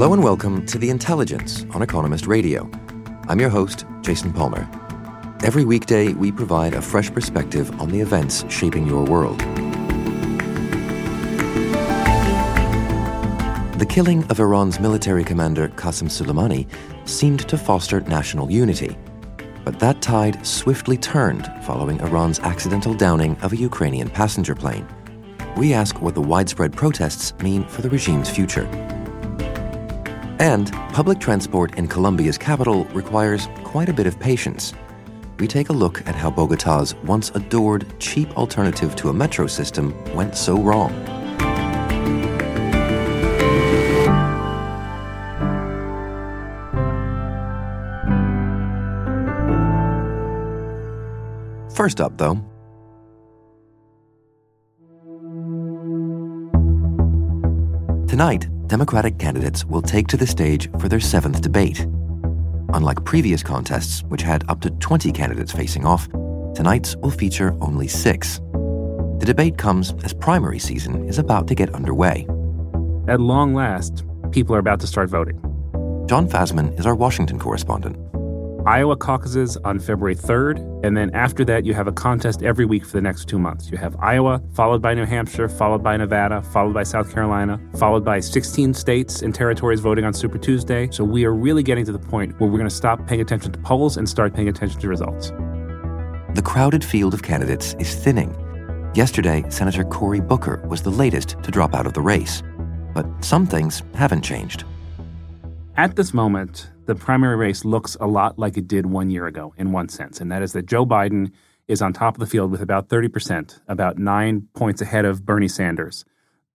Hello and welcome to The Intelligence on Economist Radio. I'm your host, Jason Palmer. Every weekday, we provide a fresh perspective on the events shaping your world. The killing of Iran's military commander Qasem Soleimani seemed to foster national unity. But that tide swiftly turned following Iran's accidental downing of a Ukrainian passenger plane. We ask what the widespread protests mean for the regime's future. And public transport in Colombia's capital requires quite a bit of patience. We take a look at how Bogota's once adored cheap alternative to a metro system went so wrong. First up, though, Tonight, Democratic candidates will take to the stage for their seventh debate. Unlike previous contests, which had up to 20 candidates facing off, tonight's will feature only six. The debate comes as primary season is about to get underway. At long last, people are about to start voting. John Fasman is our Washington correspondent. Iowa caucuses on February 3rd, and then after that, you have a contest every week for the next two months. You have Iowa, followed by New Hampshire, followed by Nevada, followed by South Carolina, followed by 16 states and territories voting on Super Tuesday. So we are really getting to the point where we're going to stop paying attention to polls and start paying attention to results. The crowded field of candidates is thinning. Yesterday, Senator Cory Booker was the latest to drop out of the race. But some things haven't changed. At this moment, the primary race looks a lot like it did one year ago in one sense, and that is that Joe Biden is on top of the field with about 30%, about nine points ahead of Bernie Sanders.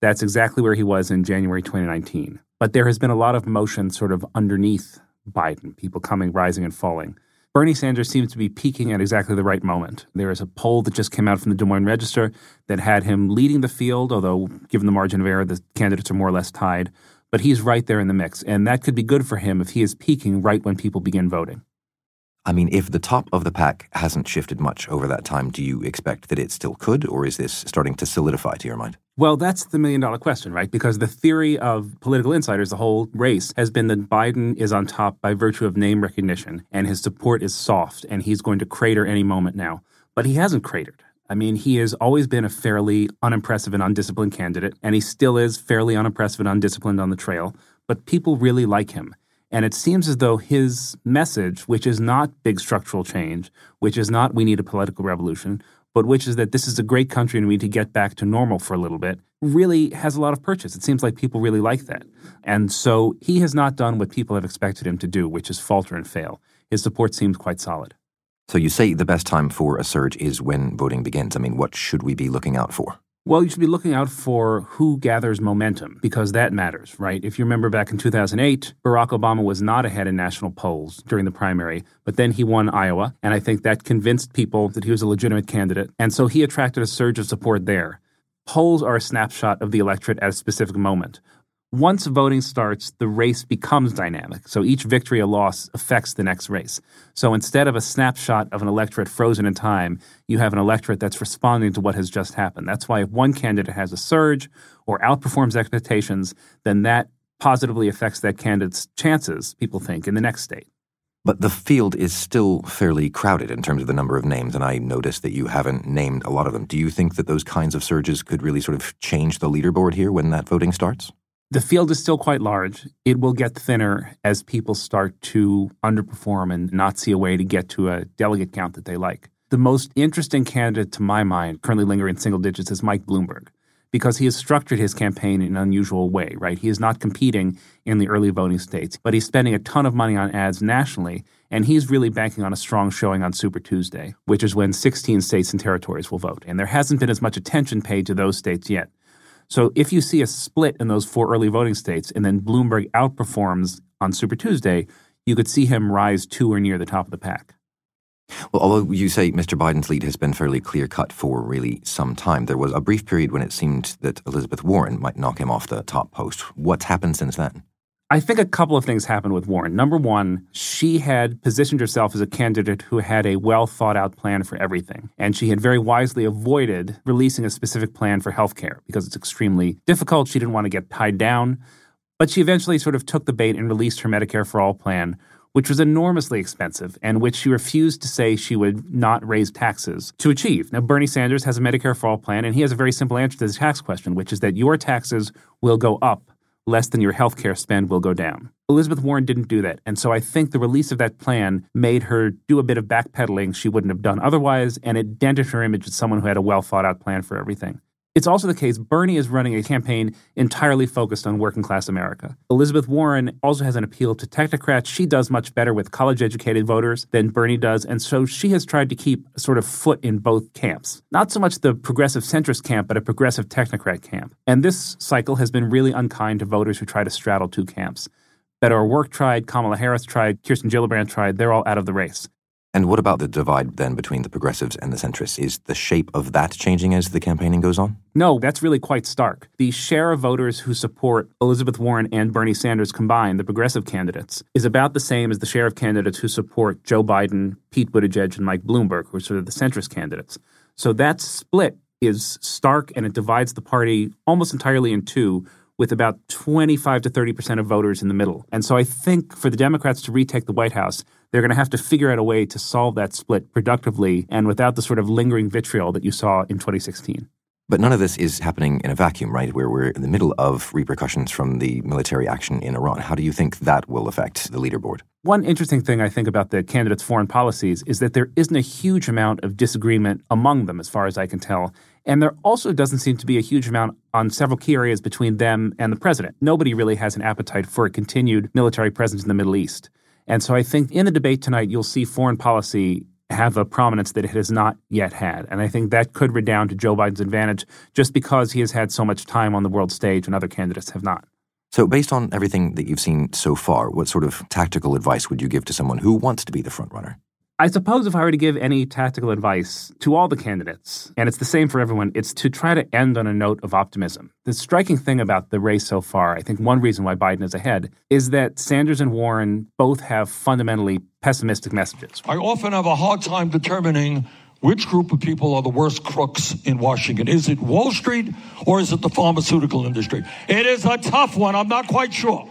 That's exactly where he was in January 2019. But there has been a lot of motion sort of underneath Biden, people coming, rising, and falling. Bernie Sanders seems to be peaking at exactly the right moment. There is a poll that just came out from the Des Moines Register that had him leading the field, although given the margin of error, the candidates are more or less tied but he's right there in the mix. And that could be good for him if he is peaking right when people begin voting. I mean, if the top of the pack hasn't shifted much over that time, do you expect that it still could, or is this starting to solidify to your mind? Well, that's the million dollar question, right? Because the theory of political insiders, the whole race, has been that Biden is on top by virtue of name recognition and his support is soft and he's going to crater any moment now. But he hasn't cratered. I mean, he has always been a fairly unimpressive and undisciplined candidate, and he still is fairly unimpressive and undisciplined on the trail, but people really like him. And it seems as though his message, which is not big structural change, which is not we need a political revolution, but which is that this is a great country and we need to get back to normal for a little bit, really has a lot of purchase. It seems like people really like that. And so he has not done what people have expected him to do, which is falter and fail. His support seems quite solid. So you say the best time for a surge is when voting begins. I mean, what should we be looking out for? Well, you should be looking out for who gathers momentum because that matters, right? If you remember back in 2008, Barack Obama was not ahead in national polls during the primary, but then he won Iowa, and I think that convinced people that he was a legitimate candidate, and so he attracted a surge of support there. Polls are a snapshot of the electorate at a specific moment. Once voting starts, the race becomes dynamic. So each victory or loss affects the next race. So instead of a snapshot of an electorate frozen in time, you have an electorate that's responding to what has just happened. That's why if one candidate has a surge or outperforms expectations, then that positively affects that candidate's chances, people think, in the next state. But the field is still fairly crowded in terms of the number of names, and I noticed that you haven't named a lot of them. Do you think that those kinds of surges could really sort of change the leaderboard here when that voting starts? The field is still quite large. It will get thinner as people start to underperform and not see a way to get to a delegate count that they like. The most interesting candidate to my mind, currently lingering in single digits, is Mike Bloomberg, because he has structured his campaign in an unusual way, right? He is not competing in the early voting states, but he's spending a ton of money on ads nationally, and he's really banking on a strong showing on Super Tuesday, which is when 16 states and territories will vote. And there hasn't been as much attention paid to those states yet. So if you see a split in those four early voting states and then Bloomberg outperforms on Super Tuesday, you could see him rise to or near the top of the pack. Well, although you say Mr. Biden's lead has been fairly clear cut for really some time, there was a brief period when it seemed that Elizabeth Warren might knock him off the top post. What's happened since then? I think a couple of things happened with Warren. Number one, she had positioned herself as a candidate who had a well thought out plan for everything. And she had very wisely avoided releasing a specific plan for healthcare because it's extremely difficult. She didn't want to get tied down. But she eventually sort of took the bait and released her Medicare for All plan, which was enormously expensive and which she refused to say she would not raise taxes to achieve. Now, Bernie Sanders has a Medicare for All plan, and he has a very simple answer to the tax question, which is that your taxes will go up less than your healthcare spend will go down. Elizabeth Warren didn't do that. And so I think the release of that plan made her do a bit of backpedaling she wouldn't have done otherwise, and it dented her image as someone who had a well thought out plan for everything. It's also the case Bernie is running a campaign entirely focused on working class America. Elizabeth Warren also has an appeal to technocrats. She does much better with college educated voters than Bernie does, and so she has tried to keep a sort of foot in both camps. Not so much the progressive centrist camp, but a progressive technocrat camp. And this cycle has been really unkind to voters who try to straddle two camps. Beto O'Rourke tried, Kamala Harris tried, Kirsten Gillibrand tried. They're all out of the race. And what about the divide then between the progressives and the centrists? Is the shape of that changing as the campaigning goes on? No, that's really quite stark. The share of voters who support Elizabeth Warren and Bernie Sanders combined, the progressive candidates, is about the same as the share of candidates who support Joe Biden, Pete Buttigieg, and Mike Bloomberg, who are sort of the centrist candidates. So that split is stark and it divides the party almost entirely in two with about 25 to 30% of voters in the middle. And so I think for the Democrats to retake the White House, they're going to have to figure out a way to solve that split productively and without the sort of lingering vitriol that you saw in 2016. But none of this is happening in a vacuum, right? Where we're in the middle of repercussions from the military action in Iran. How do you think that will affect the leaderboard? One interesting thing I think about the candidates' foreign policies is that there isn't a huge amount of disagreement among them, as far as I can tell. And there also doesn't seem to be a huge amount on several key areas between them and the president. Nobody really has an appetite for a continued military presence in the Middle East. And so I think in the debate tonight, you'll see foreign policy have a prominence that it has not yet had. And I think that could redound to Joe Biden's advantage just because he has had so much time on the world stage and other candidates have not. So, based on everything that you've seen so far, what sort of tactical advice would you give to someone who wants to be the frontrunner? I suppose if I were to give any tactical advice to all the candidates, and it's the same for everyone, it's to try to end on a note of optimism. The striking thing about the race so far, I think one reason why Biden is ahead, is that Sanders and Warren both have fundamentally pessimistic messages. I often have a hard time determining which group of people are the worst crooks in Washington. Is it Wall Street or is it the pharmaceutical industry? It is a tough one. I'm not quite sure.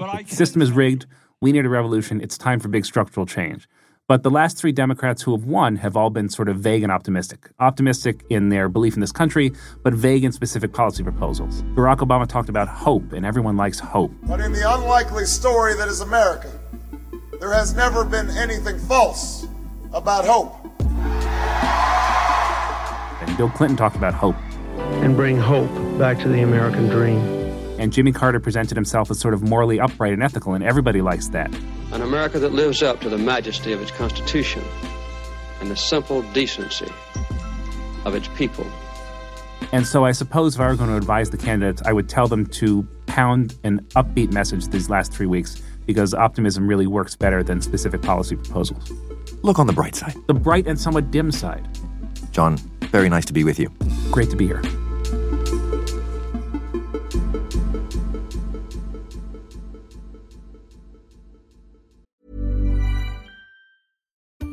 But I the system is rigged. We need a revolution. It's time for big structural change. But the last three Democrats who have won have all been sort of vague and optimistic. Optimistic in their belief in this country, but vague in specific policy proposals. Barack Obama talked about hope, and everyone likes hope. But in the unlikely story that is America, there has never been anything false about hope. And Bill Clinton talked about hope. And bring hope back to the American dream. And Jimmy Carter presented himself as sort of morally upright and ethical, and everybody likes that. An America that lives up to the majesty of its Constitution and the simple decency of its people. And so I suppose if I were going to advise the candidates, I would tell them to pound an upbeat message these last three weeks because optimism really works better than specific policy proposals. Look on the bright side. The bright and somewhat dim side. John, very nice to be with you. Great to be here.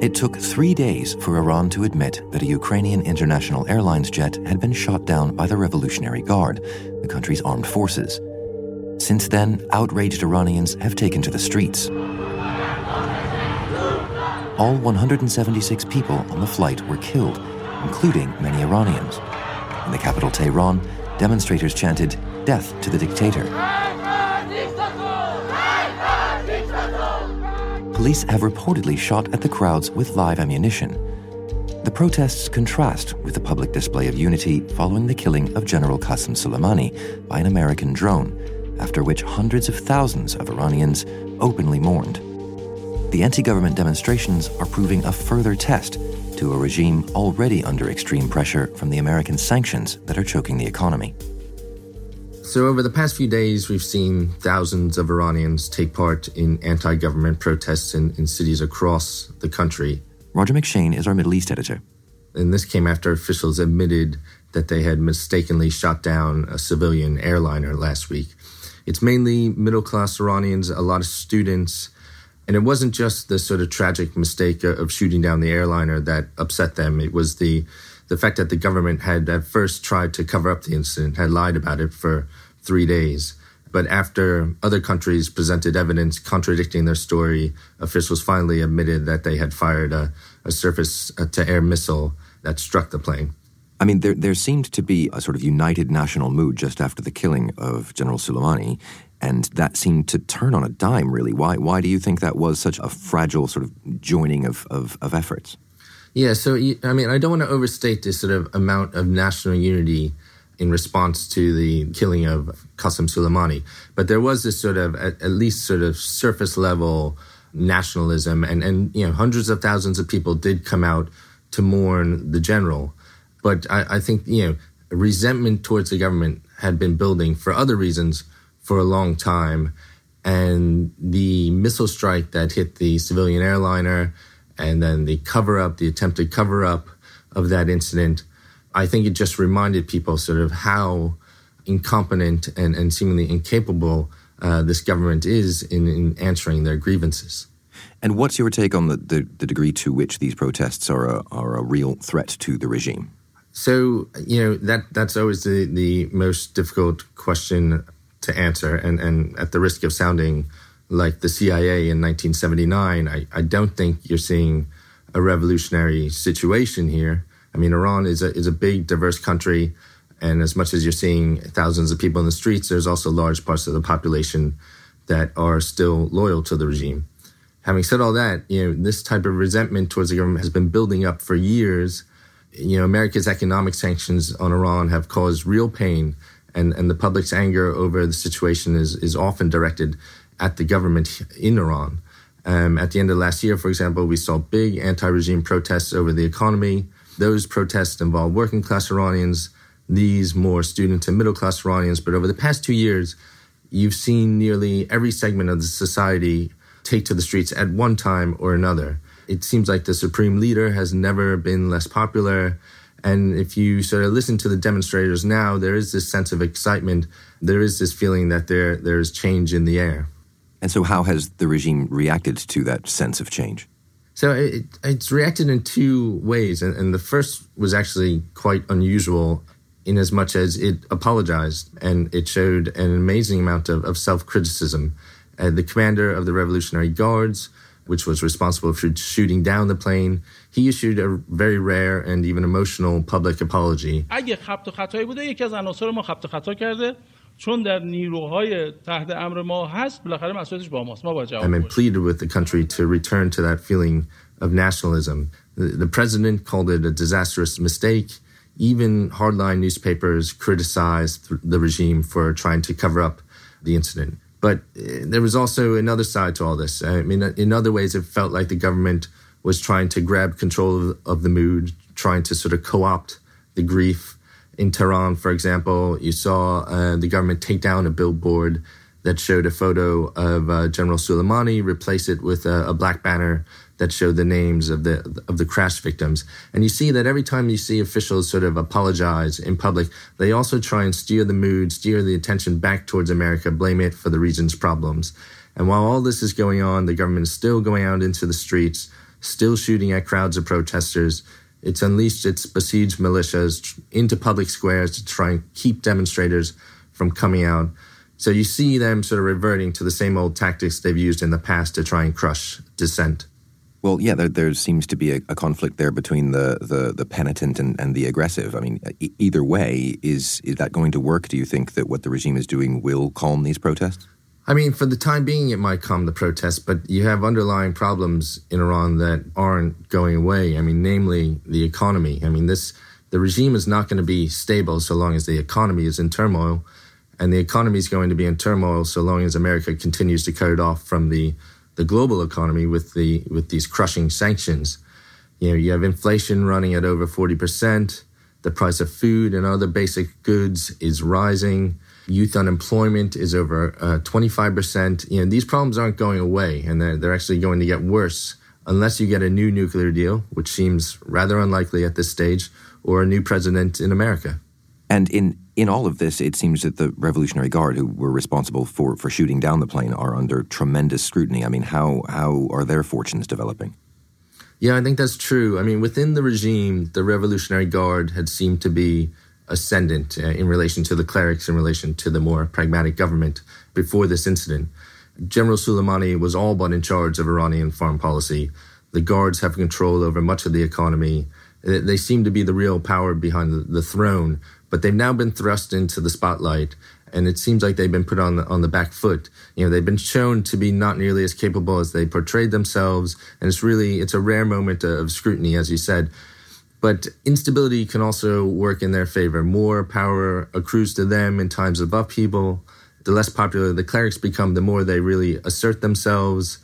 It took three days for Iran to admit that a Ukrainian International Airlines jet had been shot down by the Revolutionary Guard, the country's armed forces. Since then, outraged Iranians have taken to the streets. All 176 people on the flight were killed, including many Iranians. In the capital Tehran, demonstrators chanted, Death to the dictator. Police have reportedly shot at the crowds with live ammunition. The protests contrast with the public display of unity following the killing of General Qasem Soleimani by an American drone, after which hundreds of thousands of Iranians openly mourned the anti government demonstrations are proving a further test to a regime already under extreme pressure from the American sanctions that are choking the economy. So, over the past few days, we've seen thousands of Iranians take part in anti government protests in, in cities across the country. Roger McShane is our Middle East editor. And this came after officials admitted that they had mistakenly shot down a civilian airliner last week. It's mainly middle class Iranians, a lot of students, and it wasn't just the sort of tragic mistake of shooting down the airliner that upset them. It was the the fact that the government had at first tried to cover up the incident, had lied about it for three days. But after other countries presented evidence contradicting their story, officials finally admitted that they had fired a, a surface to air missile that struck the plane. I mean, there, there seemed to be a sort of united national mood just after the killing of General Soleimani and that seemed to turn on a dime. Really, why? Why do you think that was such a fragile sort of joining of of, of efforts? Yeah, so I mean, I don't want to overstate this sort of amount of national unity in response to the killing of Qasem Soleimani, but there was this sort of at, at least sort of surface level nationalism, and and you know, hundreds of thousands of people did come out to mourn the general, but I, I think you know resentment towards the government had been building for other reasons for a long time. And the missile strike that hit the civilian airliner and then the cover up, the attempted cover up of that incident, I think it just reminded people sort of how incompetent and, and seemingly incapable uh, this government is in, in, answering their grievances. And what's your take on the, the, the degree to which these protests are a, are a real threat to the regime? So, you know, that, that's always the, the most difficult question to answer. And, and at the risk of sounding like the CIA in 1979, I, I don't think you're seeing a revolutionary situation here. I mean, Iran is a, is a big, diverse country. And as much as you're seeing thousands of people in the streets, there's also large parts of the population that are still loyal to the regime. Having said all that, you know, this type of resentment towards the government has been building up for years. You know, America's economic sanctions on Iran have caused real pain and, and the public's anger over the situation is, is often directed at the government in Iran. Um, at the end of last year, for example, we saw big anti regime protests over the economy. Those protests involved working class Iranians, these more student and middle class Iranians. But over the past two years, you've seen nearly every segment of the society take to the streets at one time or another. It seems like the supreme leader has never been less popular. And if you sort of listen to the demonstrators now, there is this sense of excitement. There is this feeling that there there's change in the air. And so, how has the regime reacted to that sense of change? So it, it's reacted in two ways, and, and the first was actually quite unusual in as much as it apologized and it showed an amazing amount of, of self criticism. Uh, the commander of the Revolutionary Guards which was responsible for shooting down the plane, he issued a very rare and even emotional public apology. چون در نیروهای تحت امر ما هست بالاخره مسئولیتش با ماست ما با جواب and pleaded with the country to return to that feeling of nationalism. The, the president called it a disastrous mistake. Even hardline newspapers criticized the regime for trying to cover up the incident. But uh, there was also another side to all this. I mean, in other ways, it felt like the government was trying to grab control of, of the mood, trying to sort of co opt the grief. in Tehran, for example, you saw uh, the government take down a billboard that showed a photo of uh, General Soleimani, replace it with a, a black banner that showed the names of the of the crash victims. And you see that every time you see officials sort of apologize in public, they also try and steer the mood, steer the attention back towards America, blame it for the region's problems. And while all this is going on, the government is still going out into the streets still shooting at crowds of protesters. It's unleashed its Basij militias into public squares to try and keep demonstrators from coming out. So you see them sort of reverting to the same old tactics they've used in the past to try and crush dissent. Well, yeah, there, there seems to be a, a, conflict there between the, the, the penitent and, and the aggressive. I mean, e- either way, is, is that going to work? Do you think that what the regime is doing will calm these protests? I mean, for the time being, it might calm the protests, but you have underlying problems in Iran that aren't going away. I mean, namely the economy. I mean, this the regime is not going to be stable so long as the economy is in turmoil, and the economy is going to be in turmoil so long as America continues to cut it off from the the global economy with the with these crushing sanctions. You know, you have inflation running at over forty percent. The price of food and other basic goods is rising Youth unemployment is over uh, 25%. You know, these problems aren't going away and they're, they're actually going to get worse unless you get a new nuclear deal, which seems rather unlikely at this stage, or a new president in America. And in, in all of this, it seems that the Revolutionary Guard, who were responsible for, for shooting down the plane, are under tremendous scrutiny. I mean, how, how are their fortunes developing? Yeah, I think that's true. I mean, within the regime, the Revolutionary Guard had seemed to be ascendant uh, in relation to the clerics, in relation to the more pragmatic government before this incident. General Soleimani was all but in charge of Iranian foreign policy. The guards have control over much of the economy. They seem to be the real power behind the throne, but they've now been thrust into the spotlight, and it seems like they've been put on the, on the back foot. You know, they've been shown to be not nearly as capable as they portrayed themselves, and it's really it's a rare moment of scrutiny, as you said. But instability can also work in their favor. More power accrues to them in times of upheaval. The less popular the clerics become, the more they really assert themselves.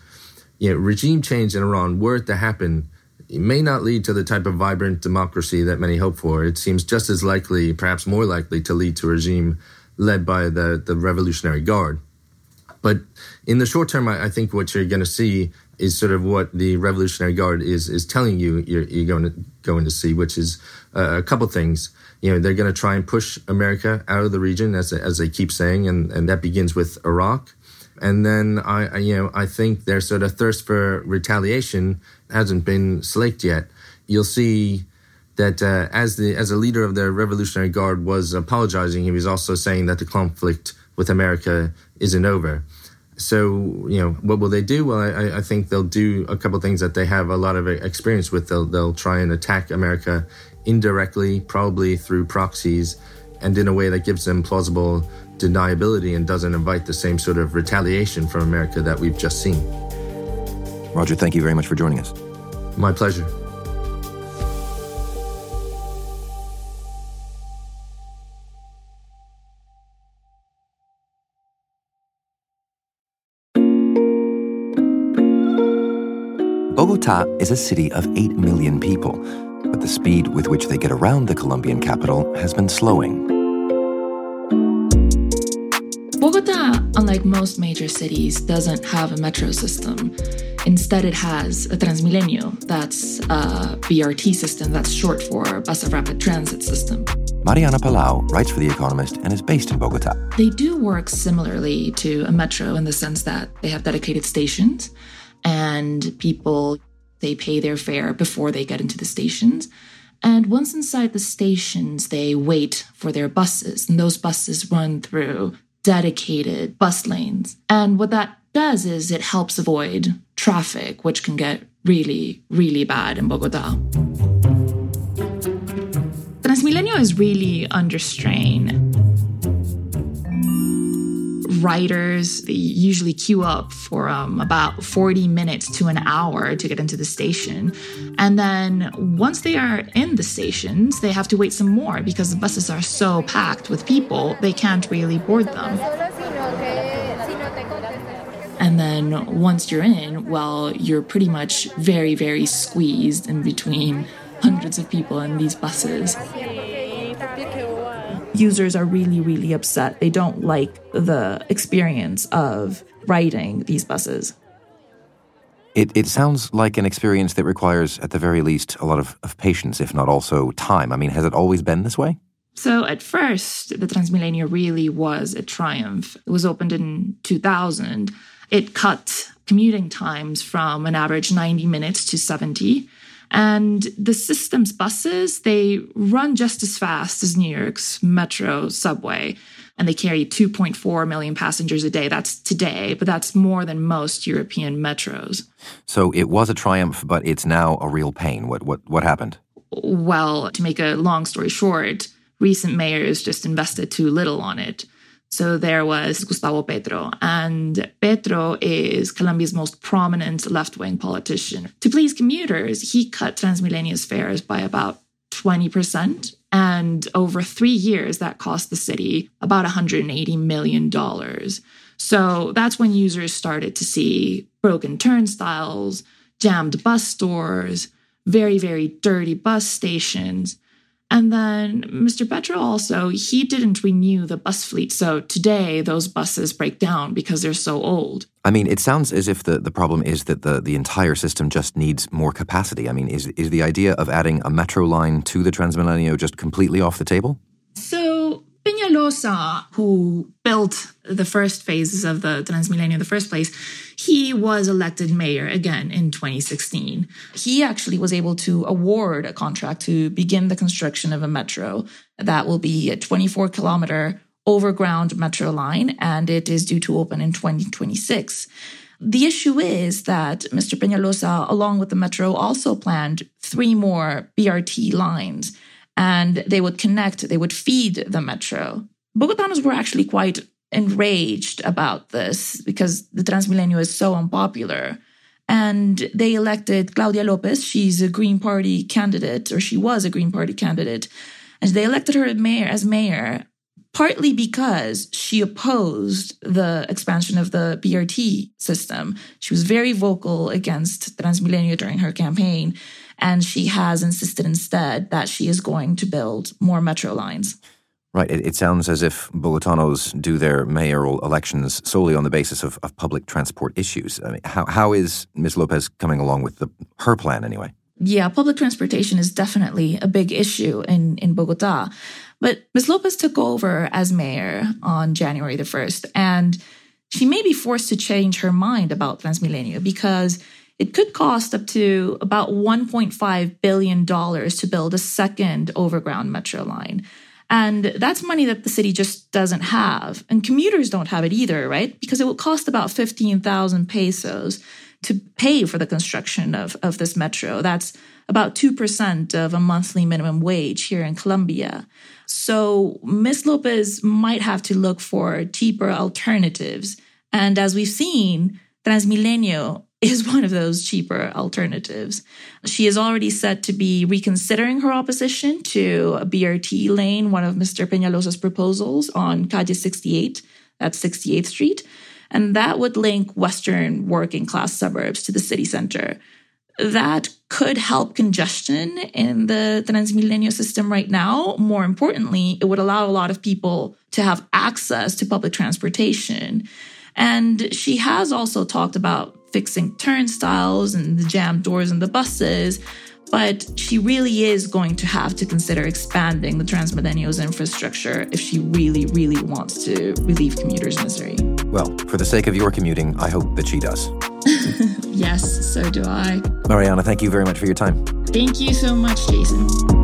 You know, regime change in Iran, were it to happen, it may not lead to the type of vibrant democracy that many hope for. It seems just as likely, perhaps more likely, to lead to a regime led by the, the Revolutionary Guard. But in the short term, I, I think what you're going to see is sort of what the Revolutionary Guard is is telling you you're, you're going to going to see, which is uh, a couple things. You know, they're going to try and push America out of the region, as as they keep saying, and and that begins with Iraq. And then I, I you know I think their sort of thirst for retaliation hasn't been slaked yet. You'll see that uh, as the as a leader of the Revolutionary Guard was apologizing, he was also saying that the conflict with America isn't over so you know what will they do? Well I, I, think they'll do a couple things that they have a lot of experience with. They'll, they'll try and attack america indirectly probably through proxies and in a way that gives them plausible deniability and doesn't invite the same sort of retaliation from america that we've just seen. Roger thank you very much for joining us. My pleasure Bogota is a city of 8 million people, but the speed with which they get around the Colombian capital has been slowing. Bogota, unlike most major cities, doesn't have a metro system. Instead, it has a Transmilenio, that's a BRT system, that's short for Bus of Rapid Transit System. Mariana Palau writes for The Economist and is based in Bogota. They do work similarly to a metro in the sense that they have dedicated stations and people they pay their fare before they get into the stations. And once inside the stations, they wait for their buses, and those buses run through dedicated bus lanes. And what that does is it helps avoid traffic, which can get really, really bad in Bogota. Transmilenio is really under strain riders they usually queue up for um, about 40 minutes to an hour to get into the station. And then once they are in the stations they have to wait some more because the buses are so packed with people they can't really board them. And then once you're in well you're pretty much very very squeezed in between hundreds of people in these buses users are really, really upset. They don't like the experience of riding these buses. It, it sounds like an experience that requires, at the very least, a lot of, of patience, if not also time. I mean, has it always been this way? So, at first, the Transmilenio really was a triumph. It was opened in 2000, It cut commuting times from an average 90 minutes to 70. And the system's buses, they run just as fast as New York's metro subway. And they carry 2.4 million passengers a day. That's today, but that's more than most European metros. So it was a triumph, but it's now a real pain. What what what happened? Well, to make a long story short, recent mayors just invested too little on it. So there was Gustavo Petro, and Petro is Colombia's most prominent left wing politician. To please commuters, he cut Transmilenio's fares by about 20%. And over three years, that cost the city about $180 million. So that's when users started to see broken turnstiles, jammed bus stores, very, very dirty bus stations. And then Mr. Petro also, he didn't renew the bus fleet. So today those buses break down because they're so old. I mean, it sounds as if the, the problem is that the, the entire system just needs more capacity. I mean, is, is the idea of adding a metro line to the Transmilenio just completely off the table? So Peñalosa, uh, who built the first phases of the Transmilenio in the first place, he was elected mayor again in 2016. He actually was able to award a contract to begin the construction of a metro that will be a 24 kilometer overground metro line, and it is due to open in 2026. The issue is that Mr. Peñalosa, along with the metro, also planned three more BRT lines and they would connect, they would feed the metro. Bogotanos were actually quite enraged about this because the Transmilenio is so unpopular. And they elected Claudia Lopez. She's a Green Party candidate, or she was a Green Party candidate. And they elected her as mayor, as mayor partly because she opposed the expansion of the BRT system. She was very vocal against Transmilenio during her campaign. And she has insisted instead that she is going to build more metro lines. Right. It, it, sounds as if Bogotanos do their mayoral elections solely on the basis of, of public transport issues. I mean, how, how is Ms. Lopez coming along with the, her plan anyway? Yeah, public transportation is definitely a big issue in, in Bogota. But Ms. Lopez took over as mayor on January the 1st, and she may be forced to change her mind about Transmilenio because it could cost up to about $1.5 billion to build a second overground metro line. And that's money that the city just doesn't have. And commuters don't have it either, right? Because it will cost about 15,000 pesos to pay for the construction of, of this metro. That's about 2% of a monthly minimum wage here in Colombia. So Ms. Lopez might have to look for cheaper alternatives. And as we've seen, Transmilenio is one of those cheaper alternatives. She is already set to be reconsidering her opposition to a BRT lane, one of Mr. Peñalosa's proposals on Calle 68, that's 68th Street. And that would link Western working class suburbs to the city center. That could help congestion in the Transmilenio system right now. More importantly, it would allow a lot of people to have access to public transportation. And she has also talked about fixing turnstiles and the jammed doors in the buses, but she really is going to have to consider expanding the Transmilenio's infrastructure if she really, really wants to relieve commuters' misery. Well, for the sake of your commuting, I hope that she does. yes, so do I. Mariana, thank you very much for your time. Thank you so much, Jason.